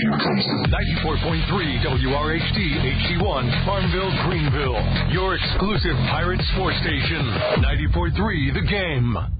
Here comes 94.3 WRHD HD1 Farmville Greenville. Your exclusive pirate sports station. 94.3 The Game.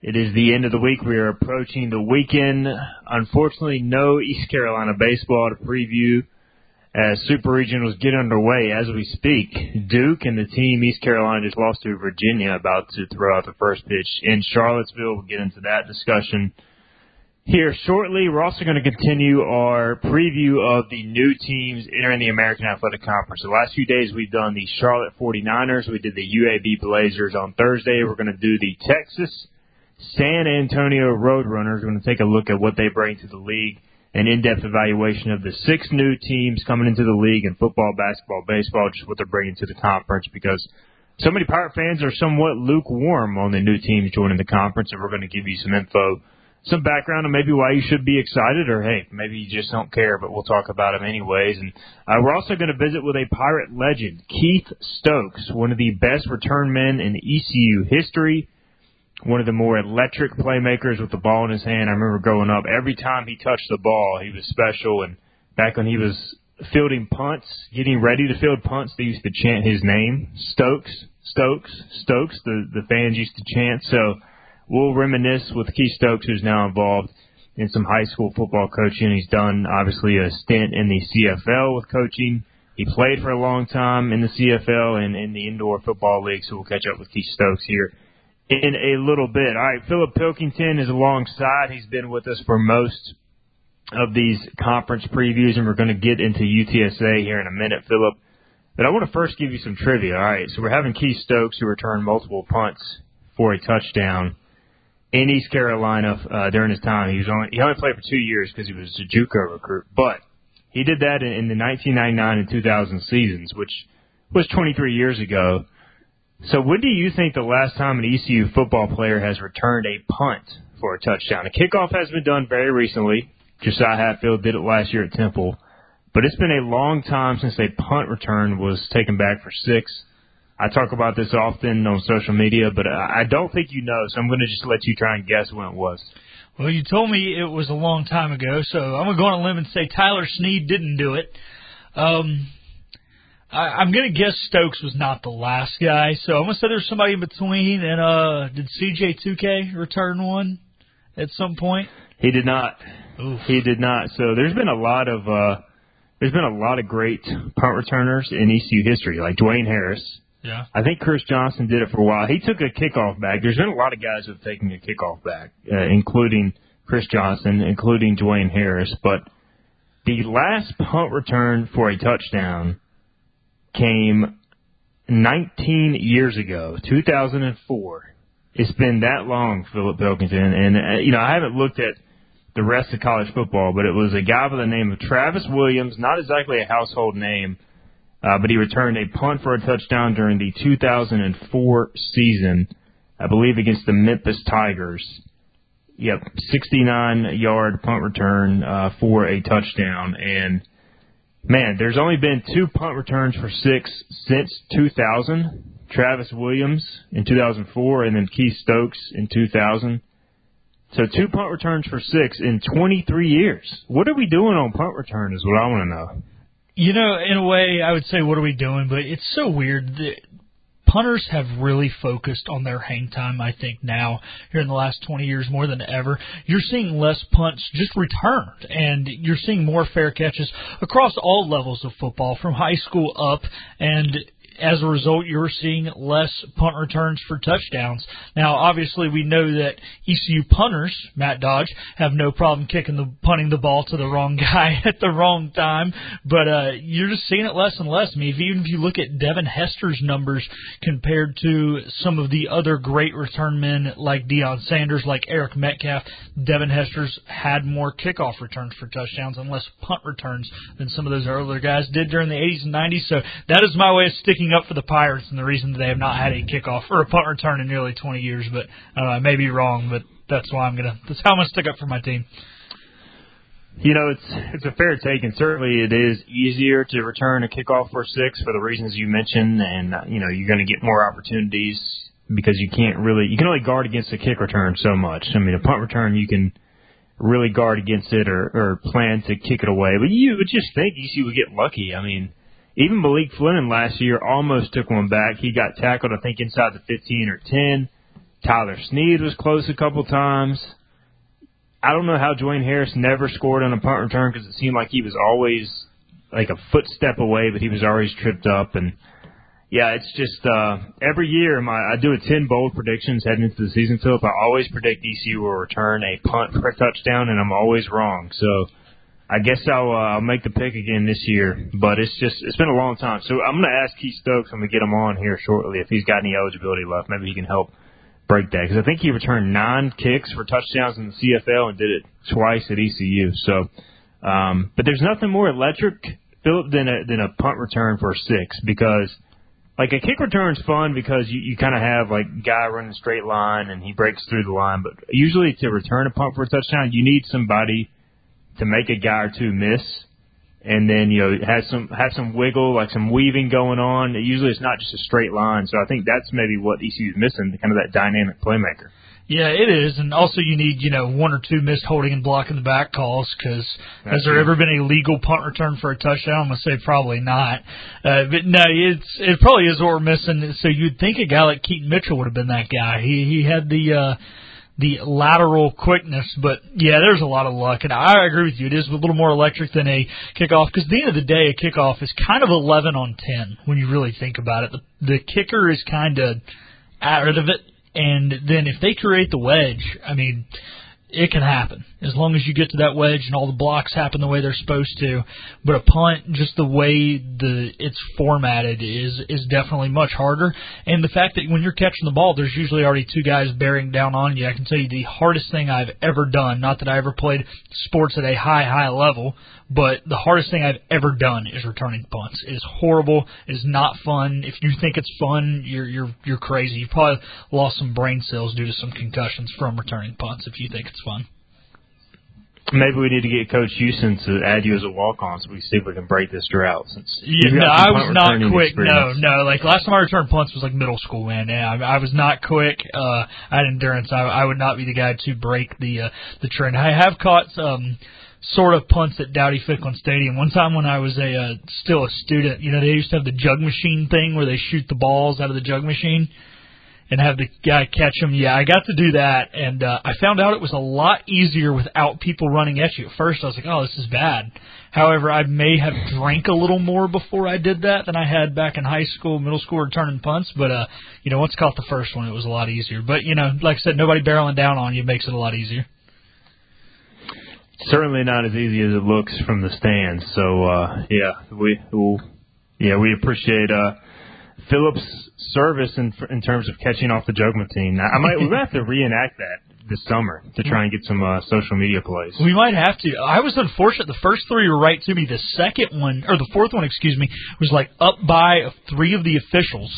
It is the end of the week. We are approaching the weekend. Unfortunately, no East Carolina baseball to preview as Super Regionals get underway as we speak. Duke and the team East Carolina just lost to Virginia about to throw out the first pitch in Charlottesville. We'll get into that discussion here shortly. We're also going to continue our preview of the new teams entering the American Athletic Conference. The last few days we've done the Charlotte 49ers. We did the UAB Blazers on Thursday. We're going to do the Texas San Antonio Roadrunners. We're going to take a look at what they bring to the league, an in-depth evaluation of the six new teams coming into the league in football, basketball, baseball, just what they're bringing to the conference because so many Pirate fans are somewhat lukewarm on the new teams joining the conference, and we're going to give you some info, some background on maybe why you should be excited, or hey, maybe you just don't care, but we'll talk about them anyways. And uh, we're also going to visit with a Pirate legend, Keith Stokes, one of the best return men in ECU history one of the more electric playmakers with the ball in his hand. I remember growing up, every time he touched the ball, he was special. And back when he was fielding punts, getting ready to field punts, they used to chant his name, Stokes, Stokes, Stokes. The the fans used to chant. So we'll reminisce with Keith Stokes, who's now involved in some high school football coaching. He's done obviously a stint in the CFL with coaching. He played for a long time in the CFL and in the indoor football league. So we'll catch up with Keith Stokes here in a little bit. All right, Philip Pilkington is alongside. He's been with us for most of these conference previews, and we're going to get into UTSA here in a minute, Philip. But I want to first give you some trivia. All right, so we're having Keith Stokes, who returned multiple punts for a touchdown in East Carolina uh, during his time. He was only he only played for two years because he was a JUCO recruit, but he did that in, in the 1999 and 2000 seasons, which was 23 years ago. So when do you think the last time an ECU football player has returned a punt for a touchdown? A kickoff has been done very recently. Josiah Hatfield did it last year at Temple. But it's been a long time since a punt return was taken back for six. I talk about this often on social media, but I don't think you know, so I'm going to just let you try and guess when it was. Well, you told me it was a long time ago, so I'm going to go on a limb and say Tyler Snead didn't do it. Um, I, I'm gonna guess Stokes was not the last guy, so I'm gonna say there's somebody in between. And uh, did CJ2K return one at some point? He did not. Oof. He did not. So there's been a lot of uh, there's been a lot of great punt returners in ECU history, like Dwayne Harris. Yeah. I think Chris Johnson did it for a while. He took a kickoff back. There's been a lot of guys who have taken a kickoff back, uh, including Chris Johnson, including Dwayne Harris. But the last punt return for a touchdown came 19 years ago, 2004. It's been that long, Philip Pilkington, and uh, you know I haven't looked at the rest of college football, but it was a guy by the name of Travis Williams, not exactly a household name, uh, but he returned a punt for a touchdown during the 2004 season, I believe against the Memphis Tigers. Yep, 69 yard punt return uh, for a touchdown, and Man, there's only been two punt returns for six since 2000. Travis Williams in 2004 and then Keith Stokes in 2000. So two punt returns for six in 23 years. What are we doing on punt return is what I want to know. You know, in a way, I would say, what are we doing? But it's so weird. Punters have really focused on their hang time, I think, now, here in the last 20 years more than ever. You're seeing less punts just returned, and you're seeing more fair catches across all levels of football, from high school up, and as a result, you're seeing less punt returns for touchdowns. Now, obviously, we know that ECU punters, Matt Dodge, have no problem kicking the punting the ball to the wrong guy at the wrong time, but uh, you're just seeing it less and less. I mean, even if you look at Devin Hester's numbers compared to some of the other great return men like Deion Sanders, like Eric Metcalf, Devin Hester's had more kickoff returns for touchdowns and less punt returns than some of those earlier guys did during the 80s and 90s. So that is my way of sticking up for the Pirates and the reason that they have not had a kickoff or a punt return in nearly 20 years. But I, I may be wrong, but that's why I'm gonna. That's how I'm gonna stick up for my team. You know, it's it's a fair take, and certainly it is easier to return a kickoff for six for the reasons you mentioned, and uh, you know you're going to get more opportunities because you can't really you can only guard against a kick return so much. I mean, a punt return you can really guard against it or, or plan to kick it away. But you would just think ECU would get lucky. I mean, even Malik Flynn last year almost took one back. He got tackled, I think, inside the 15 or 10. Tyler Snead was close a couple times. I don't know how Dwayne Harris never scored on a punt return because it seemed like he was always like a footstep away, but he was always tripped up. And yeah, it's just uh, every year my I do a ten bold predictions heading into the season, Philip. I always predict ECU will return a punt for a touchdown, and I'm always wrong. So I guess I'll uh, I'll make the pick again this year, but it's just it's been a long time. So I'm gonna ask Keith Stokes when we get him on here shortly if he's got any eligibility left. Maybe he can help break that because I think he returned nine kicks for touchdowns in the CFL and did it twice at ECU. So, um, but there's nothing more electric, Philip, than a than a punt return for six because like a kick return's fun because you, you kind of have like guy running straight line and he breaks through the line. But usually to return a punt for a touchdown, you need somebody to make a guy or two miss, and then you know have some have some wiggle, like some weaving going on. Usually it's not just a straight line. So I think that's maybe what ECU is missing, kind of that dynamic playmaker. Yeah, it is, and also you need you know one or two missed holding and blocking the back calls because has there ever been a legal punt return for a touchdown? I'm gonna say probably not. Uh, but no, it's it probably is what we're missing. So you'd think a guy like Keaton Mitchell would have been that guy. He he had the uh, the lateral quickness, but yeah, there's a lot of luck, and I agree with you. It is a little more electric than a kickoff because at the end of the day, a kickoff is kind of 11 on 10 when you really think about it. The the kicker is kind of out of it and then if they create the wedge, I mean, it can happen as long as you get to that wedge and all the blocks happen the way they're supposed to. But a punt, just the way the it's formatted, is is definitely much harder. And the fact that when you're catching the ball, there's usually already two guys bearing down on you. I can tell you the hardest thing I've ever done. Not that I ever played sports at a high high level, but the hardest thing I've ever done is returning punts. It is horrible. It is not fun. If you think it's fun, you're you're you're crazy. You've probably lost some brain cells due to some concussions from returning punts. If you think it's fun. Maybe we need to get Coach Houston to add you as a walk on so we see if we can break this drought. Since yeah, no, I was not quick. Experience. No, no. Like last time I returned punts was like middle school, man. Yeah, I, I was not quick. Uh, I had endurance. I, I would not be the guy to break the uh, the trend. I have caught um sort of punts at Dowdy Ficklen Stadium. One time when I was a uh, still a student, you know, they used to have the jug machine thing where they shoot the balls out of the jug machine and have the guy catch them. Yeah, I got to do that, and uh, I found out it was a lot easier without people running at you. At first, I was like, "Oh, this is bad." However, I may have drank a little more before I did that than I had back in high school, middle school, returning punts. But uh, you know, once caught the first one, it was a lot easier. But you know, like I said, nobody barreling down on you makes it a lot easier. Certainly not as easy as it looks from the stands. So uh, yeah, we we'll, yeah we appreciate uh, Phillips service in in terms of catching off the Jug machine. I might we might have to reenact that this summer to try and get some uh, social media plays. We might have to. I was unfortunate. The first three were right to me. The second one, or the fourth one, excuse me, was like up by three of the officials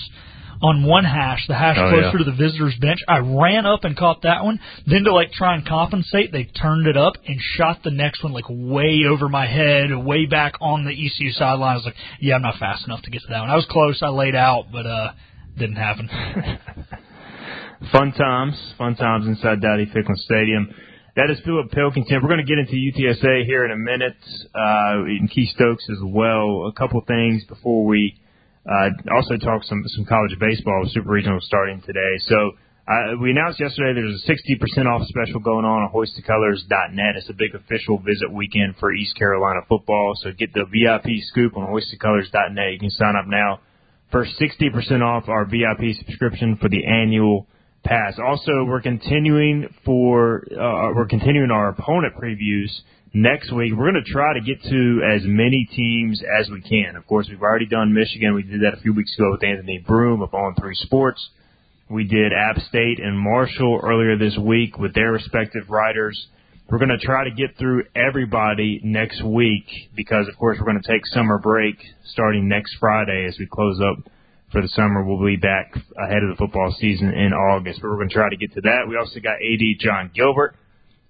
on one hash, the hash oh, closer yeah. to the visitor's bench. I ran up and caught that one. Then to like try and compensate, they turned it up and shot the next one like way over my head, way back on the ECU sideline. I was like, yeah, I'm not fast enough to get to that one. I was close. I laid out, but uh didn't happen. fun times, fun times inside Dowdy Ficklen Stadium. That is Philip Pilkington. We're going to get into UTSA here in a minute, uh, and Keith Stokes as well. A couple things before we uh, also talk some some college baseball. Super Regional starting today. So uh, we announced yesterday there's a 60% off special going on on hoistthecolors.net. It's a big official visit weekend for East Carolina football. So get the VIP scoop on hoistthecolors.net. You can sign up now for 60% off our VIP subscription for the annual pass. Also, we're continuing for uh, we're continuing our opponent previews next week. We're going to try to get to as many teams as we can. Of course, we've already done Michigan. We did that a few weeks ago with Anthony Broome of On Three Sports. We did App State and Marshall earlier this week with their respective writers. We're going to try to get through everybody next week because, of course, we're going to take summer break starting next Friday as we close up for the summer. We'll be back ahead of the football season in August, but we're going to try to get to that. We also got AD Jon Gilbert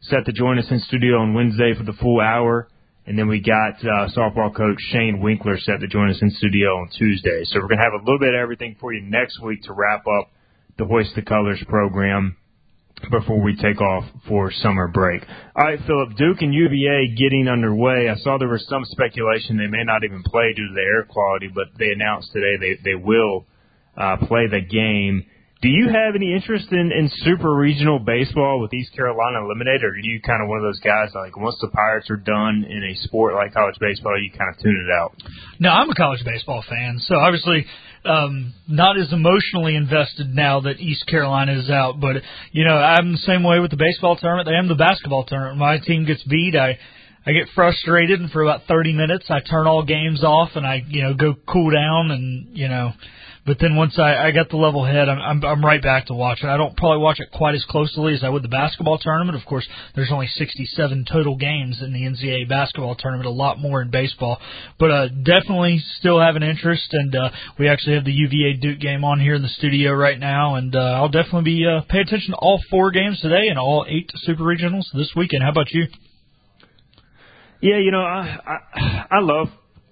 set to join us in studio on Wednesday for the full hour. And then we got uh, softball coach Shane Winkler set to join us in studio on Tuesday. So we're going to have a little bit of everything for you next week to wrap up the Hoist the Colors program before we take off for summer break. All right, Philip, Duke and UVA getting underway. I saw there was some speculation they may not even play due to the air quality, but they announced today they, they will uh, play the game. Do you have any interest in, in super regional baseball with East Carolina eliminated, or are you kind of one of those guys like once the Pirates are done in a sport like college baseball, you kind of tune it out? No, I'm a college baseball fan, so obviously um, not as emotionally invested now that East Carolina is out. But you know, I'm the same way with the baseball tournament. I am the basketball tournament. My team gets beat. I I get frustrated, and for about 30 minutes, I turn all games off, and I you know go cool down, and you know but then once I, I got the level head, I'm, I'm I'm right back to watching. I don't probably watch it quite as closely as I would the basketball tournament. Of course, there's only 67 total games in the NCAA basketball tournament, a lot more in baseball. But uh, definitely still have an interest, and uh, we actually have the UVA Duke game on here in the studio right now, and uh, I'll definitely be uh, pay attention to all four games today and all eight super regionals this weekend. How about you? Yeah, you know, I I, I love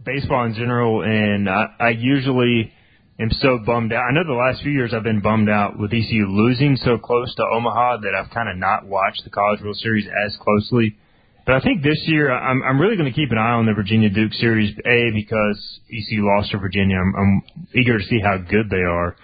baseball in general, and I, I usually am so bummed out. I know the last few years I've been bummed out with ECU losing so close to Omaha that I've kind of not watched the College World Series as closely. But I think this year I'm, I'm really going to keep an eye on the Virginia Duke series. A because ECU lost to Virginia. I'm, I'm eager to see how good they are.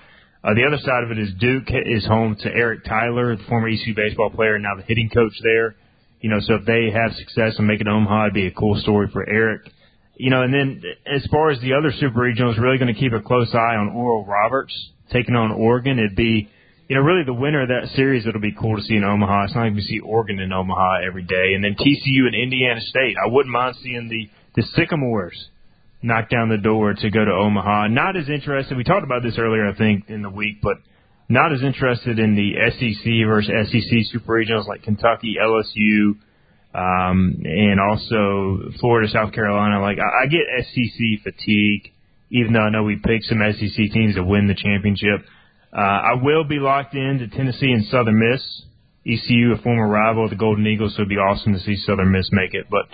Uh, the other side of it is Duke is home to Eric Tyler, the former ECU baseball player, and now the hitting coach there. You know, so if they have success in making Omaha, it'd be a cool story for Eric you know, and then as far as the other super regionals, really going to keep a close eye on Oral Roberts taking on Oregon. It'd be, you know, really the winner of that series. It'll be cool to see in Omaha. It's not like we see Oregon in Omaha every day, and then TCU and Indiana State. I wouldn't mind seeing the the Sycamores knock down the door to go to Omaha. Not as interested. We talked about this earlier, I think, in the week, but not as interested in the SEC versus SEC super regionals like Kentucky, LSU um, and also Florida, South Carolina. Like I, I get SEC fatigue, even though I know we picked some SEC teams to win the championship. Uh, I will be locked into Tennessee and Southern Miss. ECU, a former rival of the Golden Eagles, so it'd be awesome to see Southern Miss make it. But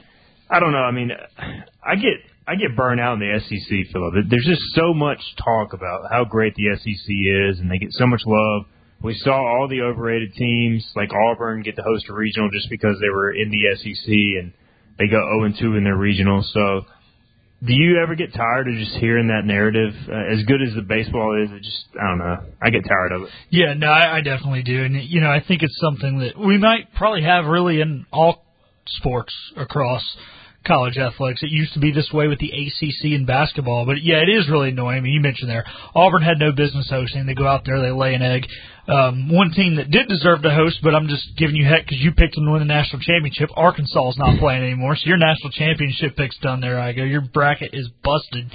I don't know. I mean, I get I get burned out in the SEC, Philip. There's just so much talk about how great the SEC is, and they get so much love we saw all the overrated teams like Auburn get to host a regional just because they were in the SEC and they go 0 2 in their regional. So, do you ever get tired of just hearing that narrative? Uh, as good as the baseball is, it just I don't know. I get tired of it. Yeah, no, I, I definitely do, and you know, I think it's something that we might probably have really in all sports across college athletics. It used to be this way with the ACC and basketball, but yeah, it is really annoying. I mean, you mentioned there, Auburn had no business hosting. They go out there, they lay an egg. Um, one team that did deserve to host, but I'm just giving you heck because you picked them to win the national championship. Arkansas is not playing anymore, so your national championship pick's done there. I go, your bracket is busted.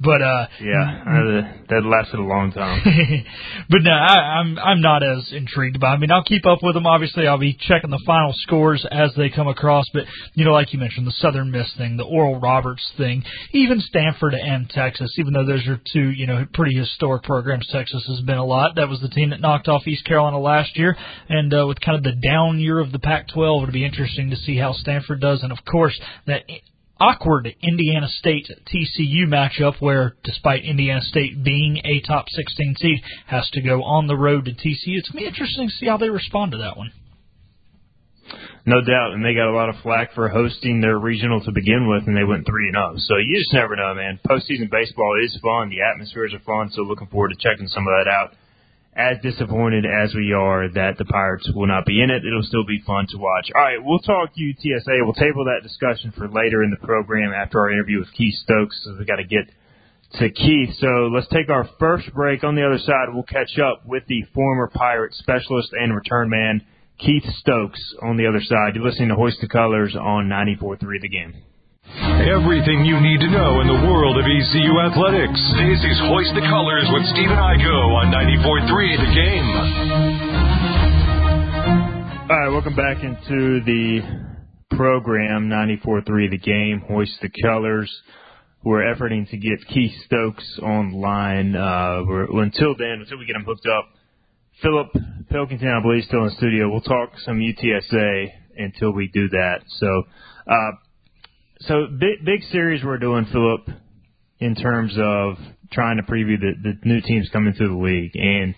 But uh yeah, uh, that lasted a long time. but no, I, I'm I'm not as intrigued by. I mean, I'll keep up with them. Obviously, I'll be checking the final scores as they come across. But you know, like you mentioned, the Southern Miss thing, the Oral Roberts thing, even Stanford and Texas. Even though those are two you know pretty historic programs, Texas has been a lot. That was the team that knocked off East Carolina last year, and uh, with kind of the down year of the Pac-12, it'll be interesting to see how Stanford does. And of course, that awkward Indiana State TCU matchup where, despite Indiana State being a top 16 seed, has to go on the road to TCU. It's going to be interesting to see how they respond to that one. No doubt, and they got a lot of flack for hosting their regional to begin with, and they went three and zero. So you just never know, man. Postseason baseball is fun. The atmospheres are fun. So looking forward to checking some of that out as disappointed as we are that the Pirates will not be in it, it'll still be fun to watch. All right, we'll talk UTSA. We'll table that discussion for later in the program after our interview with Keith Stokes. So we got to get to Keith. So let's take our first break. On the other side, we'll catch up with the former Pirate specialist and return man, Keith Stokes, on the other side. You're listening to Hoist the Colors on 94.3 The Game. Everything you need to know in the world of ECU athletics. This is Hoist the Colors with Stephen Igoe on 94.3 The Game. All right, welcome back into the program 94.3 The Game. Hoist the Colors. We're efforting to get Keith Stokes online. Uh, until then, until we get him hooked up, Philip Pilkington, I believe, still in the studio. We'll talk some UTSA until we do that. So, uh, so big, big series we're doing, Philip, in terms of trying to preview the, the new teams coming to the league. And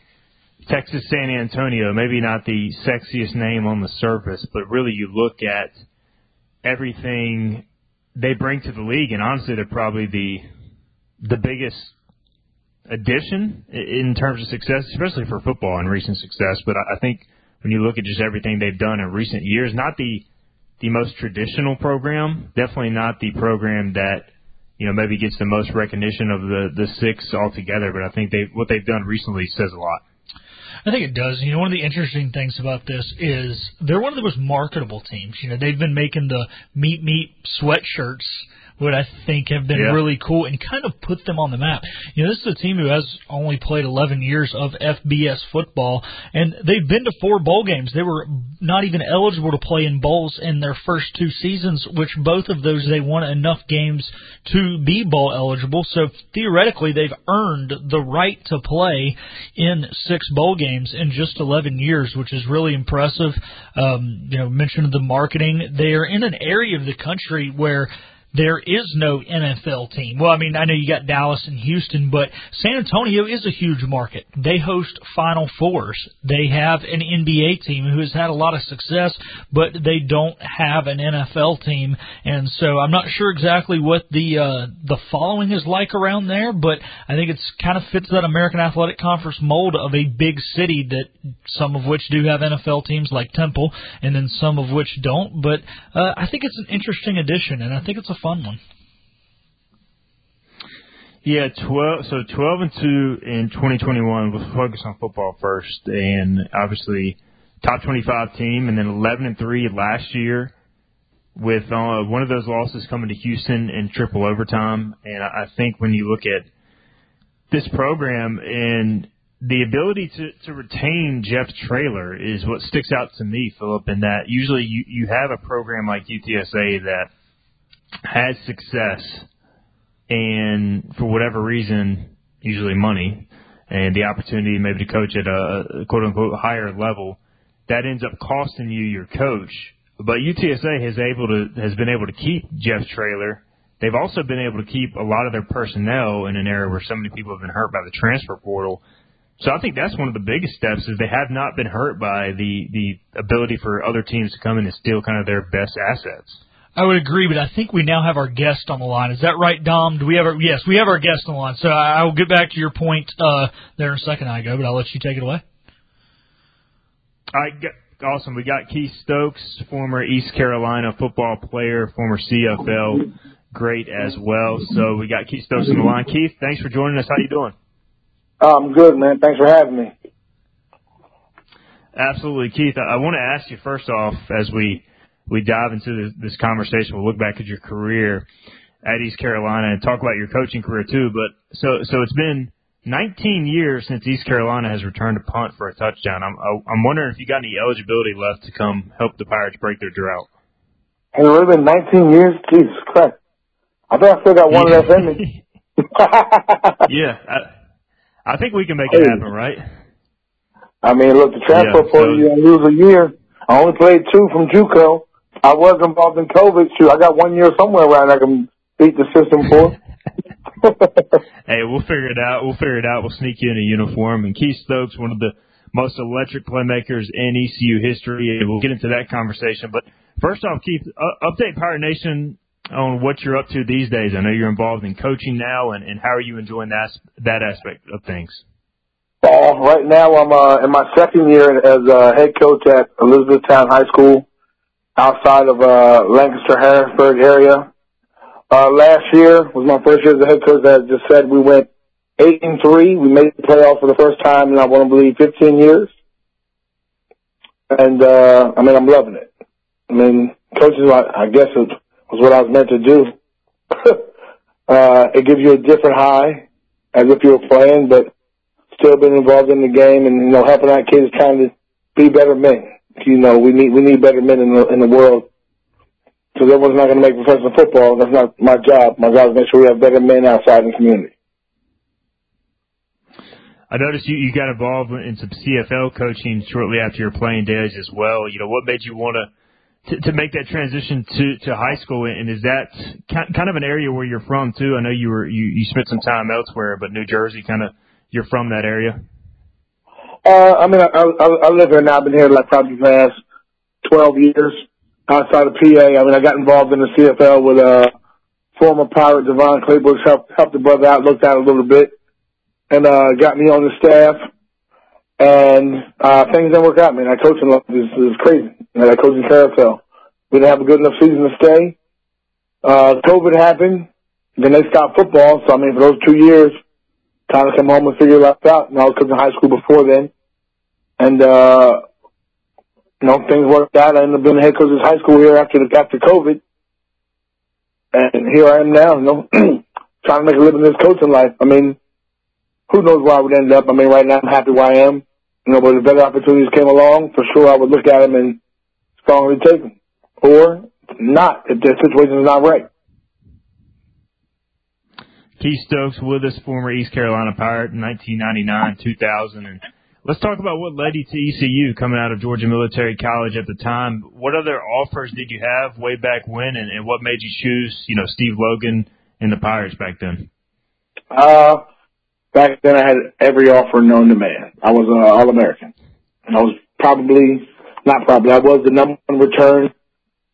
Texas San Antonio, maybe not the sexiest name on the surface, but really you look at everything they bring to the league, and honestly, they're probably the the biggest addition in terms of success, especially for football and recent success. But I think when you look at just everything they've done in recent years, not the the most traditional program, definitely not the program that you know maybe gets the most recognition of the the six altogether. But I think they what they've done recently says a lot. I think it does. You know, one of the interesting things about this is they're one of the most marketable teams. You know, they've been making the meat meat sweatshirts would I think have been Yeah. really cool and kind of put them on the map. You know, this is a team who has only played 11 years of FBS football, and they've been to four bowl games. They were not even eligible to play in bowls in their first two seasons, which both of those they won enough games to be bowl eligible. So theoretically, they've earned the right to play in six bowl games in just 11 years, which is really impressive. Um, you know, mentioned the marketing. They are in an area of the country where there is no NFL team. Well, I mean, I know you got Dallas and Houston, but San Antonio is a huge market. They host Final Fours. They have an NBA team who has had a lot of success, but they don't have an NFL team. And so I'm not sure exactly what the uh, the following is like around there, but I think it's kind of fits that American Athletic Conference mold of a big city that some of which do have NFL teams like Temple, and then some of which don't. But uh, I think it's an interesting addition, and I think it's a fun one. Yeah, twelve. So twelve and two in 2021. We'll focus on football first, and obviously top 25 team, and then 11 and three last year, with uh, one of those losses coming to Houston in triple overtime. And I think when you look at this program and the ability to, to retain Jeff Traylor is what sticks out to me, Philip, in that usually you, you have a program like UTSA that has success and for whatever reason, usually money and the opportunity maybe to coach at a quote unquote higher level, that ends up costing you your coach. But UTSA has able to has been able to keep Jeff Traylor. They've also been able to keep a lot of their personnel in an area where so many people have been hurt by the transfer portal. So I think that's one of the biggest steps is they have not been hurt by the the ability for other teams to come in and steal kind of their best assets. I would agree, but I think we now have our guest on the line. Is that right, Dom? Do we have our yes? We have our guest on the line. So I I will get back to your point uh, there in a second, I go, but I'll let you take it away. All right, g- awesome. We got Keith Stokes, former East Carolina football player, former CFL great as well. So we got Keith Stokes on the line. Keith, thanks for joining us. How are you doing? I'm good, man. Thanks for having me. Absolutely, Keith. I, I want to ask you first off, as we we dive into this, this conversation, we'll look back at your career at East Carolina and talk about your coaching career too. But so so it's been 19 years since East Carolina has returned a punt for a touchdown. I'm I'm wondering if you got any eligibility left to come help the Pirates break their drought. Has it really been 19 years? Jesus Christ. I think I still got one those in me. yeah, I, I think we can make it happen, right? I mean, look, the transfer Yeah, portal, so- you lose a year. I only played two from JUCO. I was involved in COVID. Shoot, I got one year somewhere around I can beat the system for. Hey, we'll figure it out. We'll figure it out. We'll sneak you in a uniform. And Keith Stokes, one of the most electric playmakers in ECU history. And We'll get into that conversation. But first off, Keith, uh, update Pirate Nation on what you're up to these days. I know you're involved in coaching now, and, and how are you enjoying that that aspect of things? Uh, right now, I'm uh, in my second year as uh, head coach at Elizabethtown High School, outside of uh, Lancaster Harrisburg area. Uh, last year was my first year as a head coach. As I just said, we went eight and three. We made the playoff for the first time in I want to believe 15 years. And uh, I mean, I'm loving it. I mean, coaching, I, I guess it was what I was meant to do. uh, it gives you a different high, as if you were playing, but still being involved in the game and you know helping our kids trying to be better men. You know, we need we need better men in the in the world because everyone's not going to make professional football. That's not my job. My job is to make sure we have better men outside the community. I noticed you, you got involved in some CFL coaching shortly after your playing days as well. You know, what made you want to, to, to make that transition to, to high school? And is that kind of an area where you're from too? I know you were, you, you spent some time elsewhere, but New Jersey kind of, you're from that area? Uh, I mean, I, I, I live here now. I've been here like probably the past 12 years outside of PA. I mean, I got involved in the CFL with, uh, former pirate DeVone Claybrooks helped, helped the brother out, looked out a little bit and uh, got me on the staff. And uh, things didn't work out, man. That coaching is, is crazy. Know, that coaching carousel. We didn't have a good enough season to stay. Uh, COVID happened. Then they stopped football. So, I mean, for those two years, kind of come home and figure life out. And I was coaching high school before then. And, uh, you know, things worked out. I ended up being the head coach of high school here after the, after COVID. And here I am now, you know, trying to make a living in this coaching life. I mean, who knows where I would end up. I mean, right now I'm happy where I am. You know, but if better opportunities came along, for sure I would look at them and strongly take them. Or not, if the situation is not right. Keith Stokes with us, former East Carolina Pirate in 1999, 2000. And let's talk about what led you to ECU coming out of Georgia Military College at the time. What other offers did you have way back when, and, and what made you choose, you know, Steve Logan and the Pirates back then? Uh, back then I had every offer known to man. I was uh, All American. And I was probably not probably I was the number one return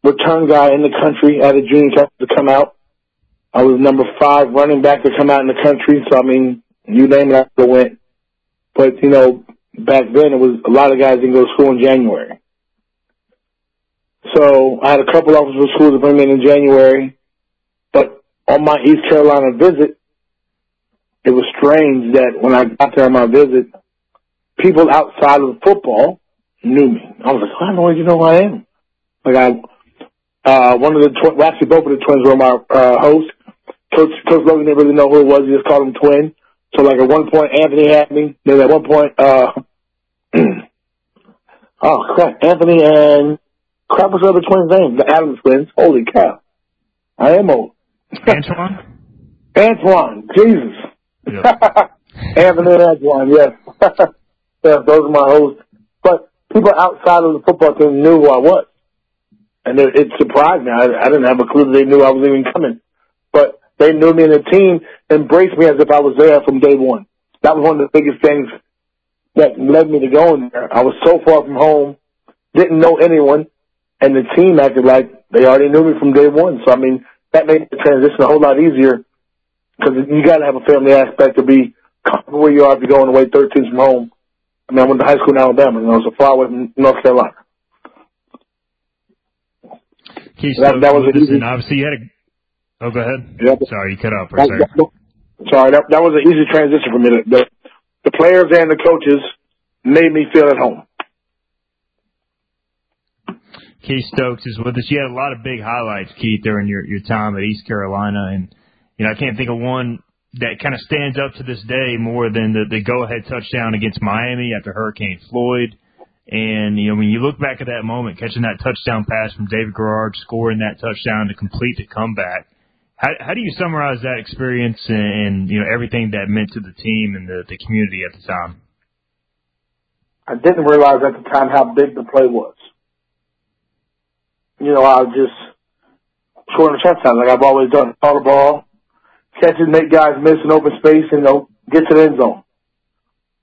return guy in the country at a junior camp to come out. I was number five running back to come out in the country. So I mean, you name it, I went. But you know, back then it was a lot of guys didn't go to school in January. So I had a couple offers for schools to bring me in in January, but on my East Carolina visit, it was strange that when I got there on my visit, people outside of football knew me. I was like, I don't know you know who I am. Like I, uh, one of the well, actually both of the twins were my uh, host. Coach Coach Logan didn't really know who it was. He just called him Twin. So like at one point Anthony had me. Then at one point, uh, oh crap, Anthony and crap was the other twins' name? The Adams twins. Holy cow, I am old. Antoine. Antoine, Jesus. Yep. Anthony and Antoine, yes. yes, those are my hosts. But people outside of the football team knew who I was. And it, it surprised me. I, I didn't have a clue that they knew I was even coming. But they knew me and the team embraced me as if I was there from day one. That was one of the biggest things that led me to going there. I was so far from home, didn't know anyone, and the team acted like they already knew me from day one. So, I mean, that made the transition a whole lot easier because you got to have a family aspect to be comfortable where you are if you're going away 13 from home. I mean, I went to high school in Alabama, you know, so far away from North Carolina. Keith That- that was easy- obviously you had a. Oh, go ahead. Yep. Sorry, you cut out for a second. that- sorry, that, that was an easy transition for me. The, the, the players and the coaches made me feel at home. Keith Stokes is with us. You had a lot of big highlights, Keith, during your your time at East Carolina, and you know I can't think of one that kind of stands up to this day more than the the go ahead touchdown against Miami after Hurricane Floyd. And you know when you look back at that moment, catching that touchdown pass from David Garrard, scoring that touchdown to complete the comeback. How how do you summarize that experience and, and you know everything that meant to the team and the the community at the time? I didn't realize at the time how big the play was. You know, I was just scoring a touchdown like I've always done. Call the ball, catch it, make guys miss in open space, and you know, get to the end zone.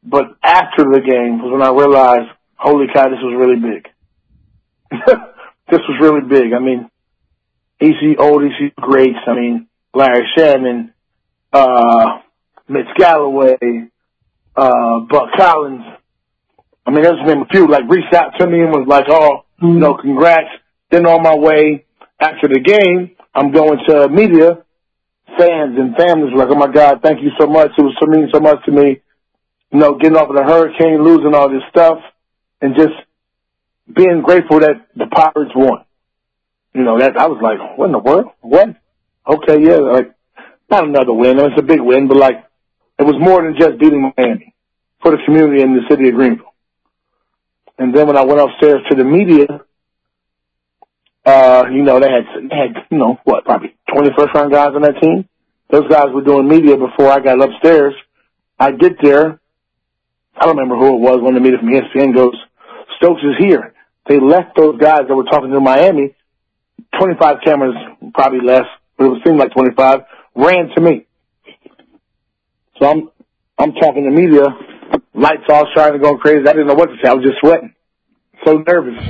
But after the game was when I realized, holy cow, this was really big. this was really big. I mean, EC old EC greats. I mean, Larry Shannon, uh, Mitch Galloway, uh, Buck Collins. I mean, there's been a few like reached out to me and was like, "Oh, you know, congrats." Then on my way after the game, I'm going to media, fans and families were like, oh my God, thank you so much. It was so mean so much to me. You know, getting off of the hurricane, losing all this stuff, and just being grateful that the Pirates won. You know, that I was like, what in the world? What? Okay, yeah, like not another win. It was a big win, but like it was more than just beating Miami for the community in the city of Greenville. And then when I went upstairs to the media, uh, you know, they had, they had, you know, what, probably twenty first round guys on that team. Those guys were doing media before I got upstairs. I get there. I don't remember who it was when the media from ESPN goes, Stokes is here. They left those guys that were talking to Miami, 25 cameras, probably less, but it seemed like 25, ran to me. So I'm, I'm talking to media, lights all trying going crazy. I didn't know what to say. I was just sweating. So nervous.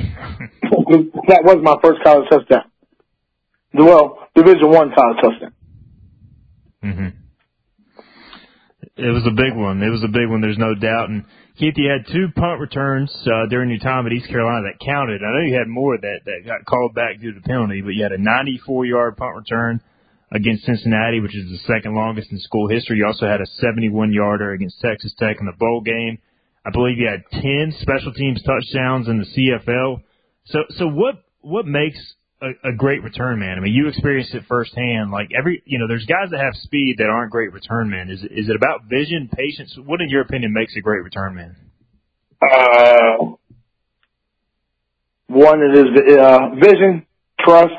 that was my first college touchdown. Well, Division One college touchdown. Mm-hmm. It was a big one. It was a big one. There's no doubt. And Keith, you had two punt returns uh, during your time at East Carolina that counted. I know you had more that that got called back due to penalty, but you had a 94-yard punt return against Cincinnati, which is the second longest in school history. You also had a 71-yarder against Texas Tech in the bowl game. I believe you had 10 special teams touchdowns in the CFL. So, so what what makes a, a great return man? I mean, you experienced it firsthand. Like every, you know, there's guys that have speed that aren't great return men. Is is it about vision, patience? What, in your opinion, makes a great return man? Uh, one, it is uh, vision, trust,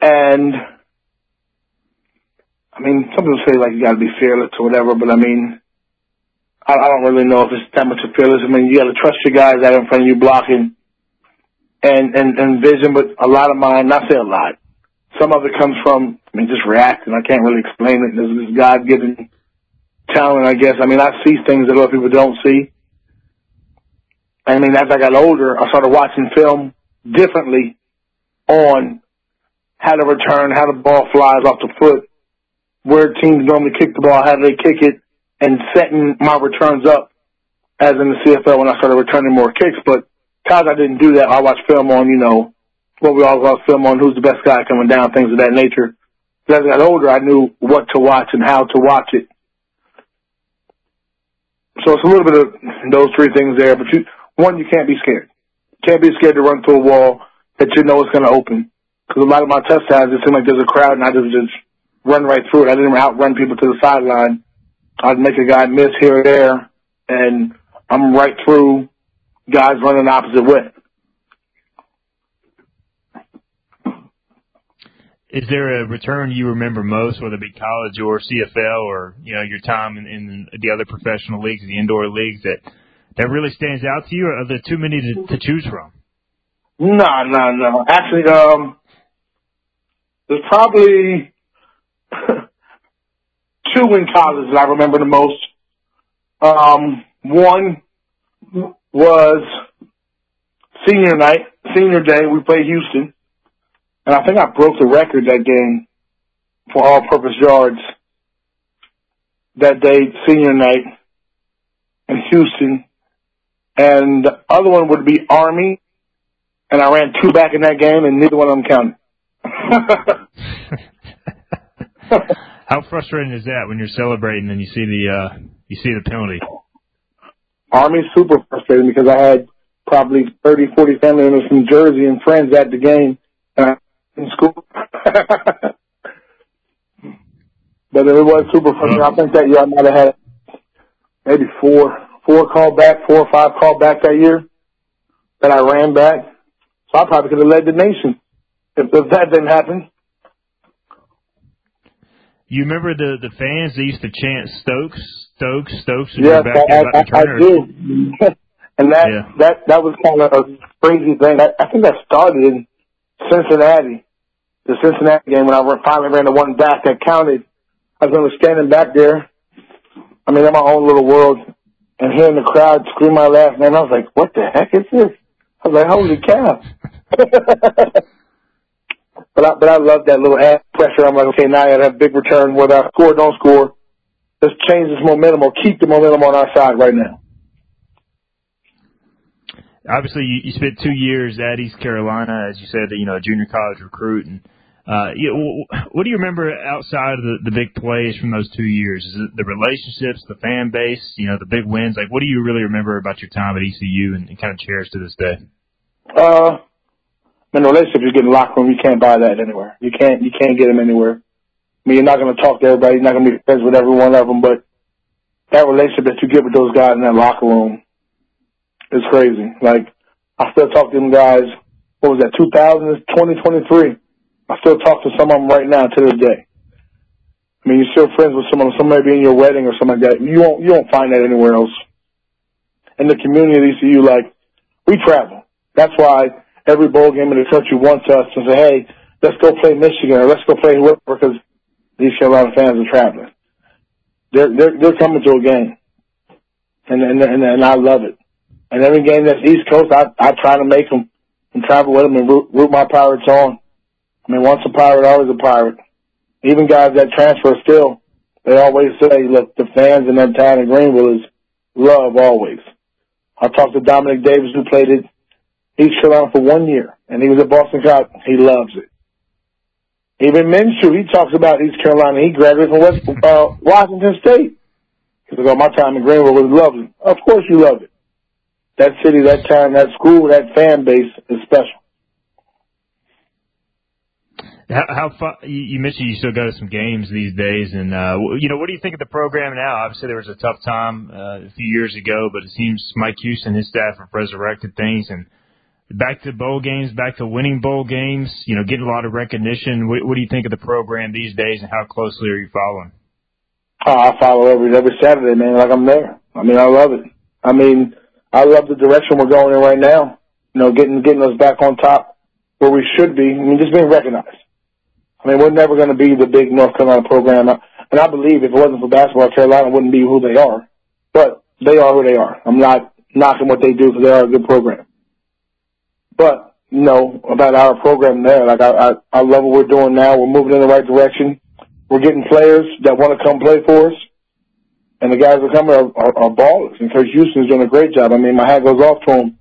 and I mean, some people say like you got to be fearless or whatever, but I mean, I, I don't really know if it's that much of fearless. I mean, you got to trust your guys out in front of you blocking, and and and vision. But a lot of mine, not say a lot, some of it comes from I mean just reacting. I can't really explain it. This God given talent, I guess. I mean, I see things that other people don't see. I mean, as I got older, I started watching film differently on how to return, how the ball flies off the foot, where teams normally kick the ball, how do they kick it, and setting my returns up as in the CFL when I started returning more kicks. But because I didn't do that, I watched film on, you know, what we all watch film on, who's the best guy coming down, things of that nature. But as I got older, I knew what to watch and how to watch it. So it's a little bit of those three things there. But you, one, you can't be scared. You can't be scared to run through a wall that you know is going to open. Because a lot of my touchdowns, it seemed like there's a crowd and I just just run right through it. I didn't outrun people to the sideline. I'd make a guy miss here or there, and I'm right through guys running opposite way. Is there a return you remember most, whether it be college or CFL, or you know your time in, in the other professional leagues, the indoor leagues, that that really stands out to you? Or are there too many to, to choose from? No, no, no. Actually, um, there's probably two in college that I remember the most. Um, one was senior night, senior day. We played Houston, and I think I broke the record that game for all-purpose yards that day, senior night in Houston. And the other one would be Army, and I ran two back in that game, and neither one of them counted. How frustrating is that when you're celebrating and you see the uh, you see the penalty? Army's super frustrating because I had probably 30, 40 family members from Jersey and friends at the game uh, in school. but it was super frustrating. I think that year I might have had maybe four, four call back, four or five call back that year that I ran back. So I probably could have led the nation if, if that didn't happen. You remember the the fans that used to chant Stokes, Stokes, Stokes when Yes, back I, I, I do. and that, Yeah. that, that was kind of a crazy thing. I, I think that started in Cincinnati. The Cincinnati game when I finally ran the one back that counted. I remember standing back there. I mean, in my own little world and hearing the crowd scream my last name. I was like, what the heck is this? I was like, holy cow. but I, but I love that little pressure. I'm like, okay, now I got to have big return, whether I score or don't score. Let's change this momentum or keep the momentum on our side right now. Obviously, you, you spent two years at East Carolina, as you said, you know, a junior college recruit, and Uh, you know, what do you remember outside of the, the big plays from those two years? Is it the relationships, the fan base, you know, the big wins? Like, what do you really remember about your time at ECU and, and kind of cherish to this day? Uh, in a relationship, you get in the locker room. You can't buy that anywhere. You can't. You can't get them anywhere. I mean, you're not going to talk to everybody. You're not going to be friends with every one of them. But that relationship that you get with those guys in that locker room is crazy. Like, I still talk to them guys. What was that? 2000, 2023. I still talk to some of them right now to this day. I mean, you're still friends with someone. Somebody be in your wedding or something like that. You won't. You won't find that anywhere else. In the community of ECU, like we travel. That's why every bowl game in the country wants us to say, hey, let's go play Michigan or let's go play whoever because these Carolina fans are traveling. They're, they're, they're coming to a game. And, and, and, and I love it. And every game that's East Coast, I, I try to make them and travel with them and root, root my Pirates on. I mean, once a Pirate, always a Pirate. Even guys that transfer still, they always say, look, the fans in that town of Greenville is love always. I talked to Dominique Davis who played it East Carolina for one year, and he was at Boston College. He loves it. Even Minshew, he talks about East Carolina. He graduated from West uh, Washington State. He said, "Oh, my time in Greenville was lovely." Of course, you love it. That city, that town, that school, that fan base is special. How, how far, you mentioned you still go to some games these days, and uh, you know what do you think of the program now? Obviously, there was a tough time uh, a few years ago, but it seems Mike Houston and his staff have resurrected things and back to bowl games, back to winning bowl games, you know, getting a lot of recognition. What, what do you think of the program these days and how closely are you following? Oh, I follow every every Saturday, man. Like I'm there. I mean, I love it. I mean, I love the direction we're going in right now. You know, getting getting us back on top where we should be. I mean, just being recognized. I mean, we're never going to be the big North Carolina program, and I believe if it wasn't for basketball, Carolina wouldn't be who they are. But they are who they are. I'm not knocking what they do because they are a good program. But you know about our program there. Like I, I, I love what we're doing now. We're moving in the right direction. We're getting players that want to come play for us, and the guys that come are, are, are ballers. And Coach Houston's doing a great job. I mean, my hat goes off to him.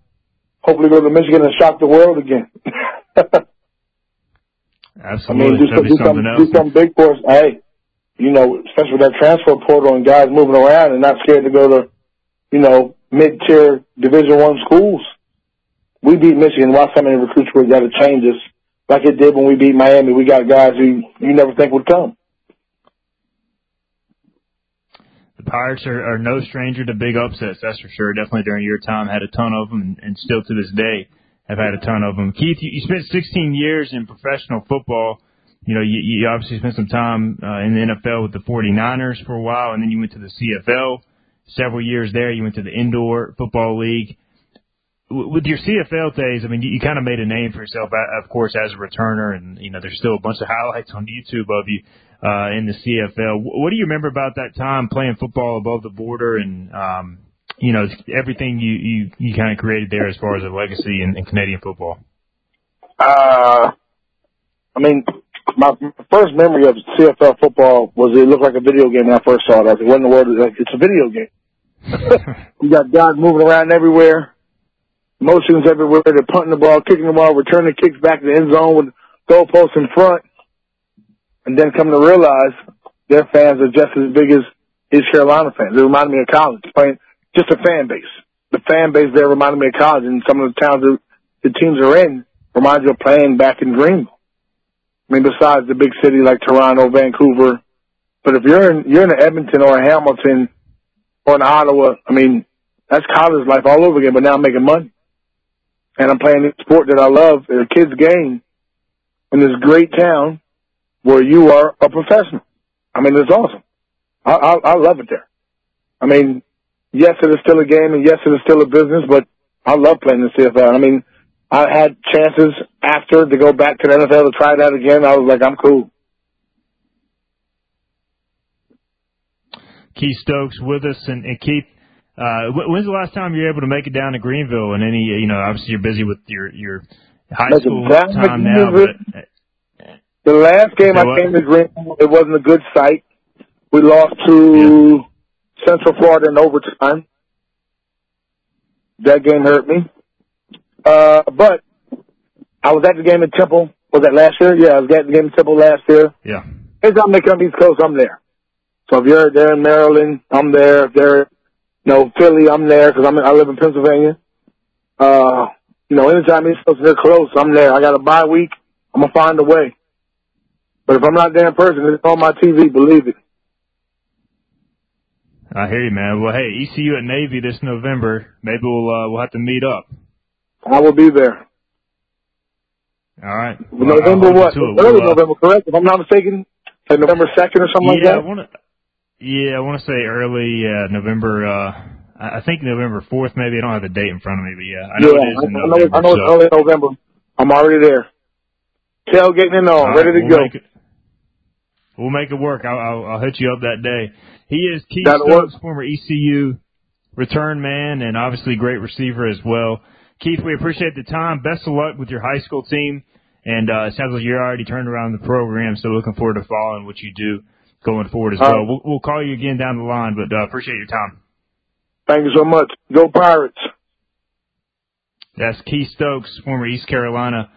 Hopefully, go to Michigan and shock the world again. Absolutely. I mean, do, some, do, some, do something big for us. Hey, you know, especially with that transfer portal and guys moving around and not scared to go to, you know, mid-tier Division One schools we beat Michigan. Watch how many recruits we got to change us, like it did when we beat Miami. We got guys who you never think would come. The Pirates are, are no stranger to big upsets, that's for sure. Definitely during your time, had a ton of them, and, and still to this day have had a ton of them. Keith, you, you spent 16 years in professional football. You know, you, you obviously spent some time uh, in the NFL with the 49ers for a while, and then you went to the CFL. Several years there, you went to the Indoor Football League with your CFL days, I mean, you, you kind of made a name for yourself, of course, as a returner, and you know, there's still a bunch of highlights on YouTube of you uh, in the CFL. What do you remember about that time playing football above the border, and um, you know, everything you you, you kind of created there as far as a legacy in, in Canadian football? Uh, I mean, my first memory of CFL football was it looked like a video game when I first saw it. I wasn't a word. Like, it's a video game. you got guys moving around everywhere motions everywhere. They're punting the ball, kicking the ball, returning kicks back to the end zone with goalposts in front. And then come to realize their fans are just as big as East Carolina fans. They remind me of college, playing just a fan base. The fan base there reminded me of college and some of the towns that the teams are in remind you of playing back in Greenville. I mean, besides the big city like Toronto, Vancouver. But if you're in, you're in Edmonton or Hamilton or in Ottawa, I mean, that's college life all over again, but now I'm making money and I'm playing a sport that I love, a kid's game, in this great town where you are a professional. I mean, it's awesome. I, I, I love it there. I mean, yes, it is still a game, and yes, it is still a business, but I love playing the CFL. I mean, I had chances after to go back to the NFL to try that again. I was like, I'm cool. Keith Stokes with us, and, and Keith, uh, when's the last time you were able to make it down to Greenville? And any, you know, obviously you're busy with your your high make school time now. But, the last game I came to Greenville, it wasn't a good sight. We lost to yeah. Central Florida in overtime. That game hurt me. Uh, but I was at the game at Temple Was that last year? Yeah, I was at the game in Temple last year. Yeah. Anytime they come East Coast, I'm there. So if you're there in Maryland, I'm there. If they're, you know, Philly, I'm there because I'm I live in Pennsylvania. Uh, you know, anytime they're close, I'm there. I got a bye week. I'm gonna find a way. But if I'm not there in person, it's on my TV. Believe it. I hear you, man. Well, hey, ECU at Navy this November. Maybe we'll uh, we'll have to meet up. I will be there. All right. Well, November what? Early we'll, uh, November, correct? If I'm not mistaken, like November second or something yeah, like that. I wanna, yeah, I want to say early uh, November. Uh, I think November fourth, maybe. I don't have the date in front of me, but yeah, I know yeah, it is in November. I know, I know so. it's early November. I'm already there. Tailgating and all, All ready right, to we'll go. Make it, we'll make it work. I'll, I'll, I'll hit you up that day. He is Keith Stokes, former ECU return man, and obviously great receiver as well. Keith, we appreciate the time. Best of luck with your high school team. And uh, it sounds like you're already turned around the program, so looking forward to following what you do going forward as All well. right. We'll, we'll call you again down the line, but uh, appreciate your time. Thank you so much. Go Pirates. That's Keith Stokes, former East Carolina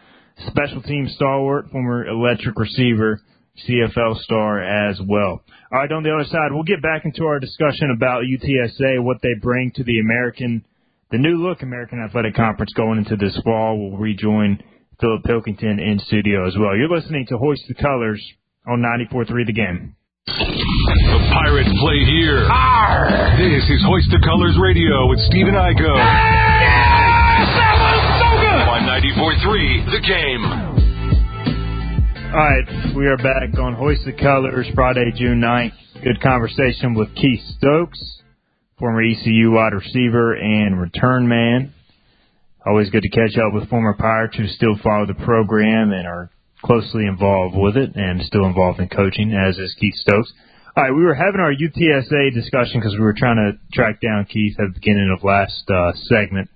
special team stalwart, former electric receiver, CFL star as well. All right, on the other side, we'll get back into our discussion about UTSA, what they bring to the American, the new look American Athletic Conference going into this fall. We'll rejoin Philip Pilkington in studio as well. You're listening to Hoist the Colors on 94.3 The Game. The Pirates play here. This is Hoist the Colors Radio with Stephen Igoe. On 94.3 The Game. All right, we are back on Hoist the Colors Friday, June 9th. Good conversation with Keith Stokes, former ECU wide receiver and return man. Always good to catch up with former Pirates who still follow the program and are closely involved with it and still involved in coaching, as is Keith Stokes. All right, we were having our UTSA discussion because we were trying to track down Keith at the beginning of last uh, segment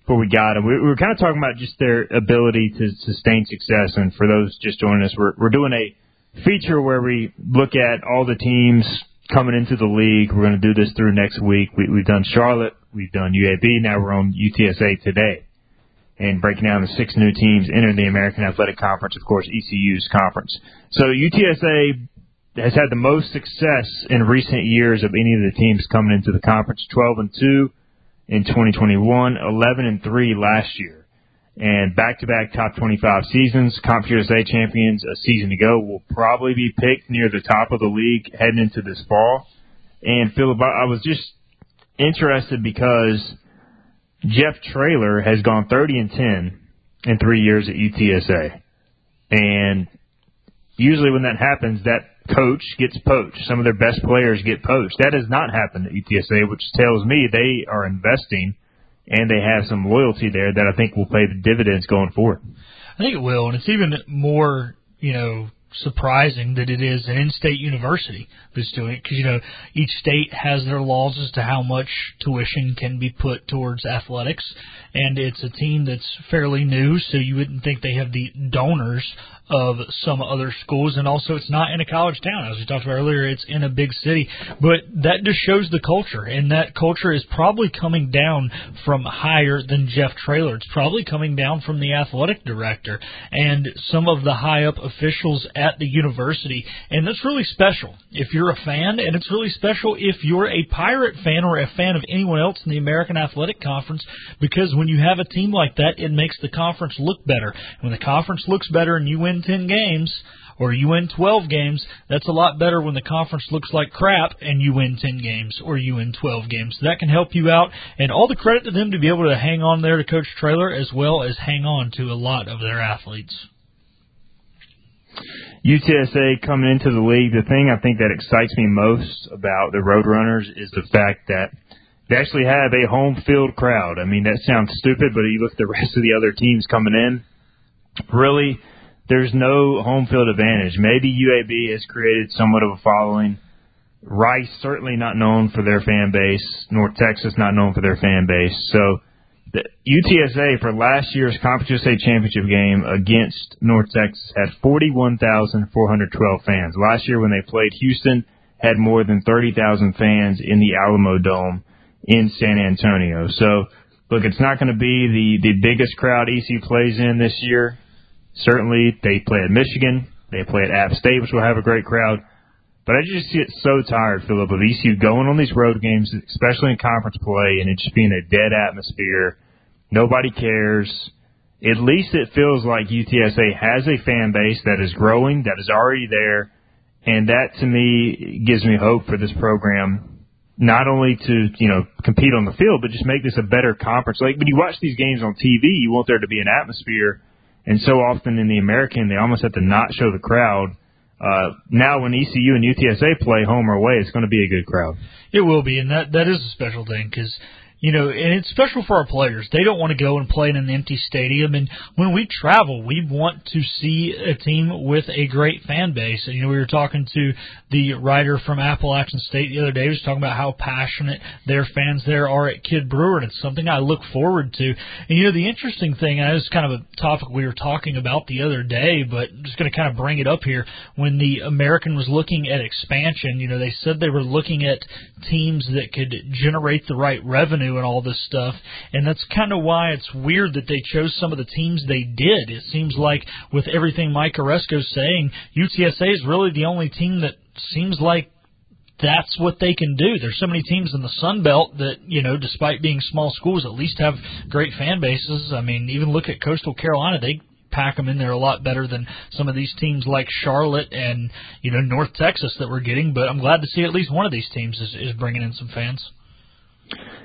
before we got him. We, we were kind of talking about just their ability to sustain success. And for those just joining us, we're, we're doing a feature where we look at all the teams coming into the league. We're going to do this through next week. We, we've done Charlotte, we've done UAB, now we're on UTSA today. And breaking down the six new teams entering the American Athletic Conference, of course, ECU's conference. So UTSA has had the most success in recent years of any of the teams coming into the conference. 12 and 2 in 2021, 11 and 3 last year. And back-to-back top 25 seasons, Conference USA champions a season ago will probably be picked near the top of the league heading into this fall. And Philip, I was just interested because Jeff Traylor has gone 30 and 10 in three years at UTSA. And usually when that happens, that coach gets poached. Some of their best players get poached. That has not happened at UTSA, which tells me they are investing and they have some loyalty there that I think will pay the dividends going forward. I think it will, and it's even more, you know, surprising that it is an in-state university that's doing it because you know each state has their laws as to how much tuition can be put towards athletics, and it's a team that's fairly new, so you wouldn't think they have the donors of some other schools, and also it's not in a college town as we talked about earlier. It's in a big city, but that just shows the culture, and that culture is probably coming down from higher than Jeff Traylor. It's probably coming down from the athletic director and some of the high up officials at the university, and that's really special if you're a fan, and it's really special if you're a Pirate fan or a fan of anyone else in the American Athletic Conference, because when you have a team like that, it makes the conference look better. When the conference looks better and you win 10 games, or you win 12 games, that's a lot better when the conference looks like crap and you win 10 games or you win 12 games. That can help you out, and all the credit to them to be able to hang on there to Coach Traylor as well as hang on to a lot of their athletes. UTSA coming into the league, the thing I think that excites me most about the Roadrunners is the fact that they actually have a home field crowd. I mean, that sounds stupid, but you look at the rest of the other teams coming in, really, there's no home field advantage. Maybe UAB has created somewhat of a following. Rice certainly not known for their fan base. North Texas not known for their fan base. So the UTSA for last year's Conference USA championship game against North Texas had 41,412 fans. Last year when they played Houston had more than 30,000 fans in the Alamodome in San Antonio. So look, it's not going to be the the biggest crowd EC plays in this year, Certainly, they play at Michigan. They play at App State, which will have a great crowd. But I just get so tired, Philip, of ECU going on these road games, especially in conference play, and it just being a dead atmosphere. Nobody cares. At least it feels like UTSA has a fan base that is growing, that is already there, and that to me gives me hope for this program not only to you know compete on the field, but just make this a better conference. Like when you watch these games on TV, you want there to be an atmosphere, and so often in the American, they almost have to not show the crowd. Uh, now, when ECU and UTSA play home or away, it's going to be a good crowd. It will be, and that that is a special thing because you know, and it's special for our players. They don't want to go and play in an empty stadium. And when we travel, we want to see a team with a great fan base. And, you know, we were talking to the writer from Appalachian State the other day. He was talking about how passionate their fans there are at Kidd Brewer. And it's something I look forward to. And, you know, the interesting thing, and is kind of a topic we were talking about the other day, but I'm just going to kind of bring it up here. When the American was looking at expansion, you know, they said they were looking at teams that could generate the right revenue and all this stuff. And that's kind of why it's weird that they chose some of the teams they did. It seems like with everything Mike Aresco's saying, UTSA is really the only team that seems like that's what they can do. There's so many teams in the Sun Belt that, you know, despite being small schools, at least have great fan bases. I mean, even look at Coastal Carolina. They pack them in there a lot better than some of these teams like Charlotte and, you know, North Texas that we're getting. But I'm glad to see at least one of these teams is, is bringing in some fans.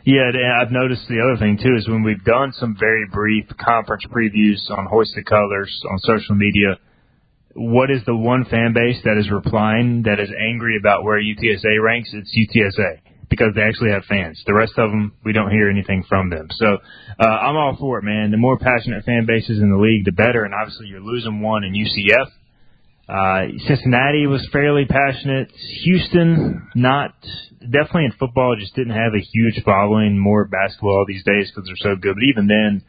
Yeah, I've noticed the other thing too is when we've done some very brief conference previews on Hoist the Colors on social media, what is the one fan base that is replying that is angry about where UTSA ranks? It's UTSA because they actually have fans. The rest of them, we don't hear anything from them. So uh, I'm all for it, man. The more passionate fan bases in the league, the better. And obviously, you're losing one in UCF. Uh, Cincinnati was fairly passionate. Houston, not definitely in football, just didn't have a huge following. More basketball these days because they're so good. But even then,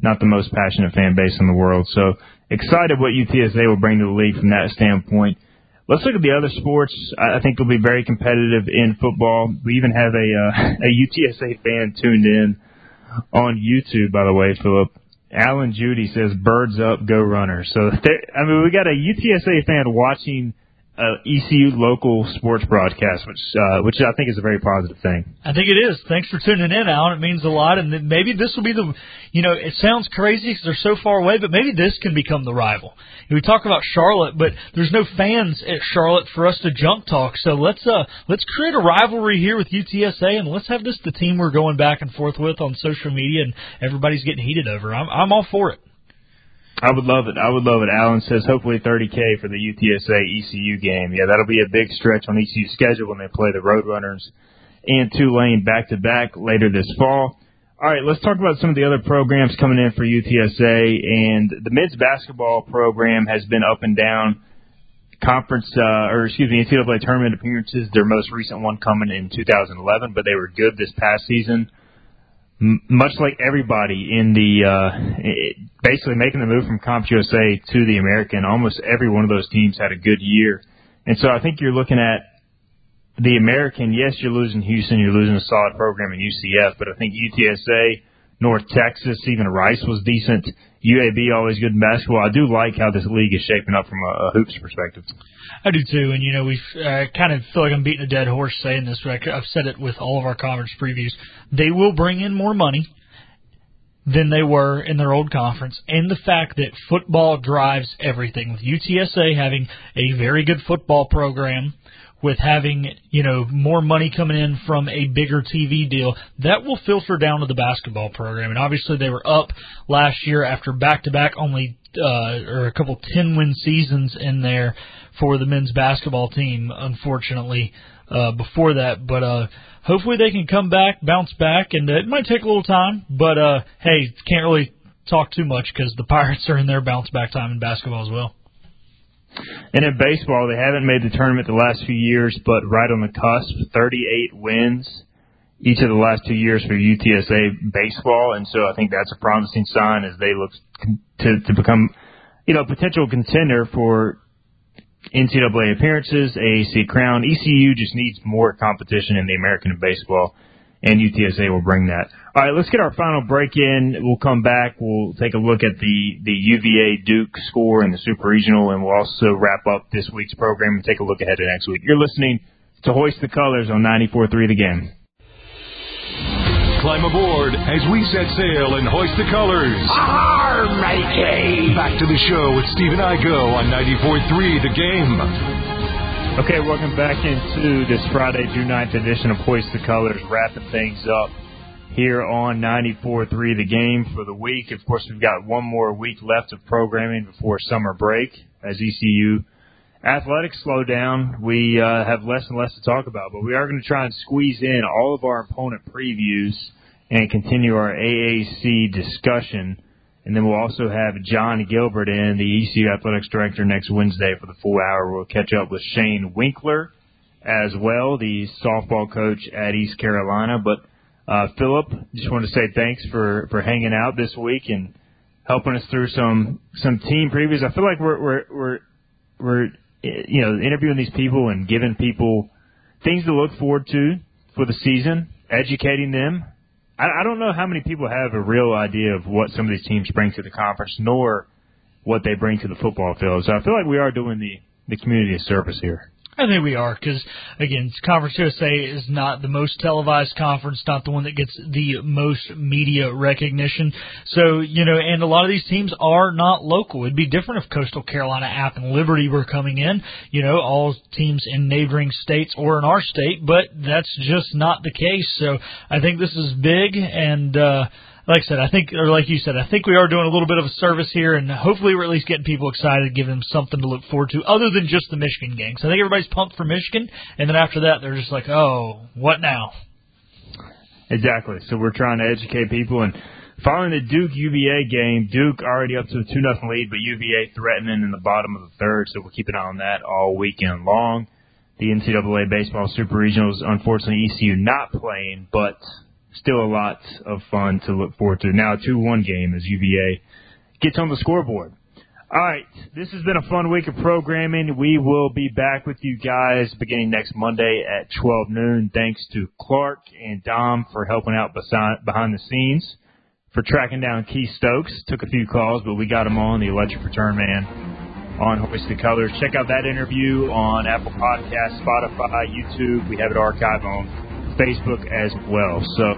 not the most passionate fan base in the world. So excited what UTSA will bring to the league from that standpoint. Let's look at the other sports. I think they'll be very competitive in football. We even have a uh, a UTSA fan tuned in on YouTube, by the way, Philip. Alan Judy says, "Birds up, go runners." So, I mean, we got a UTSA fan watching uh, ECU local sports broadcast, which uh, which I think is a very positive thing. I think it is. Thanks for tuning in, Alan. It means a lot, and maybe this will be the. You know, it sounds crazy because they're so far away, but maybe this can become the rival. We talk about Charlotte, but there's no fans at Charlotte for us to junk talk. So let's uh let's create a rivalry here with UTSA, and let's have this the team we're going back and forth with on social media, and everybody's getting heated over. I'm I'm all for it. I would love it. I would love it. Alan says hopefully 30k for the UTSA ECU game. Yeah, that'll be a big stretch on ECU's schedule when they play the Roadrunners and Tulane back to back later this fall. All right, let's talk about some of the other programs coming in for UTSA. And the men's basketball program has been up and down. Conference, uh, or excuse me, NCAA tournament appearances. Their most recent one coming in 2011, but they were good this past season much like everybody in the uh, basically making the move from Comp USA to the American, almost every one of those teams had a good year. And so I think you're looking at the American. Yes, you're losing Houston, you're losing a solid program in UCF, but I think UTSA, North Texas, even Rice was decent. UAB always good in basketball. I do like how this league is shaping up from a, a hoops perspective. I do too, and you know we uh, kind of feel like I'm beating a dead horse saying this, but I've said it with all of our conference previews. They will bring in more money than they were in their old conference, and the fact that football drives everything. With UTSA having a very good football program, with having you know more money coming in from a bigger TV deal, that will filter down to the basketball program. And obviously, they were up last year after back-to-back only uh, or a couple ten win seasons in there for the men's basketball team, unfortunately, uh, before that. But uh, hopefully they can come back, bounce back, and uh, it might take a little time. But uh, hey, can't really talk too much because the Pirates are in their bounce back time in basketball as well. And in baseball, they haven't made the tournament the last few years, but right on the cusp, 38 wins each of the last two years for UTSA baseball, and so I think that's a promising sign as they look to to become, you know, a potential contender for NCAA appearances, AAC crown. ECU just needs more competition in the American baseball. and UTSA will bring that. All right, let's get our final break in. We'll come back. We'll take a look at the, the UVA Duke score in the Super Regional, and we'll also wrap up this week's program and take a look ahead to next week. You're listening to Hoist the Colors on 94.3 The Game. Climb aboard as we set sail and hoist the colors. Arr, matey! Back to the show with Stephen Igoe on 94.3 The Game. Okay, welcome back into this Friday, June 9th edition of Hoist the Colors, wrapping things up here on 94.3 The Game for the week. Of course, we've got one more week left of programming before summer break as ECU athletics slow down. We uh, have less and less to talk about, but we are going to try and squeeze in all of our opponent previews and continue our AAC discussion. And then we'll also have Jon Gilbert in, the ECU athletics director, next Wednesday for the full hour. We'll catch up with Shane Winkler as well, the softball coach at East Carolina. But uh, Philip, just want to say thanks for for hanging out this week and helping us through some some team previews. I feel like we're we're we're we're you know interviewing these people and giving people things to look forward to for the season, educating them. I, I don't know how many people have a real idea of what some of these teams bring to the conference, nor what they bring to the football field. So I feel like we are doing the the community a service here. I think we are because again, Conference USA is not the most televised conference, not the one that gets the most media recognition. So you know, and a lot of these teams are not local. It'd be different if Coastal Carolina, App, and Liberty were coming in. You know, all teams in neighboring states or in our state, but that's just not the case. So I think this is big and. uh like I said, I think, or like you said, I think we are doing a little bit of a service here, and hopefully we're at least getting people excited, giving them something to look forward to, other than just the Michigan game. So I think everybody's pumped for Michigan, and then after that, they're just like, oh, what now? Exactly. So we're trying to educate people, and following the Duke UVA game, Duke already up to a two nothing lead, but UVA threatening in the bottom of the third. So we'll keep an eye on that all weekend long. The NCAA baseball super regionals, unfortunately, ECU not playing, but still a lot of fun to look forward to. Now a 2-1 game as UVA gets on the scoreboard. All right, this has been a fun week of programming. We will be back with you guys beginning next Monday at 12 noon. Thanks to Clark and Dom for helping out behind the scenes, for tracking down Keith Stokes. Took a few calls, but we got him on, the electric return man, on Hoist the Colors. Check out that interview on Apple Podcasts, Spotify, YouTube. We have it archived on Facebook as well. So,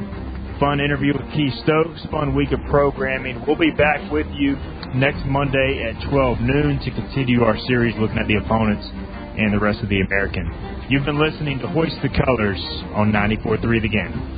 fun interview with Keith Stokes, fun week of programming. We'll be back with you next Monday at 12 noon to continue our series looking at the opponents and the rest of the American. You've been listening to Hoist the Colors on 94.3 The Game.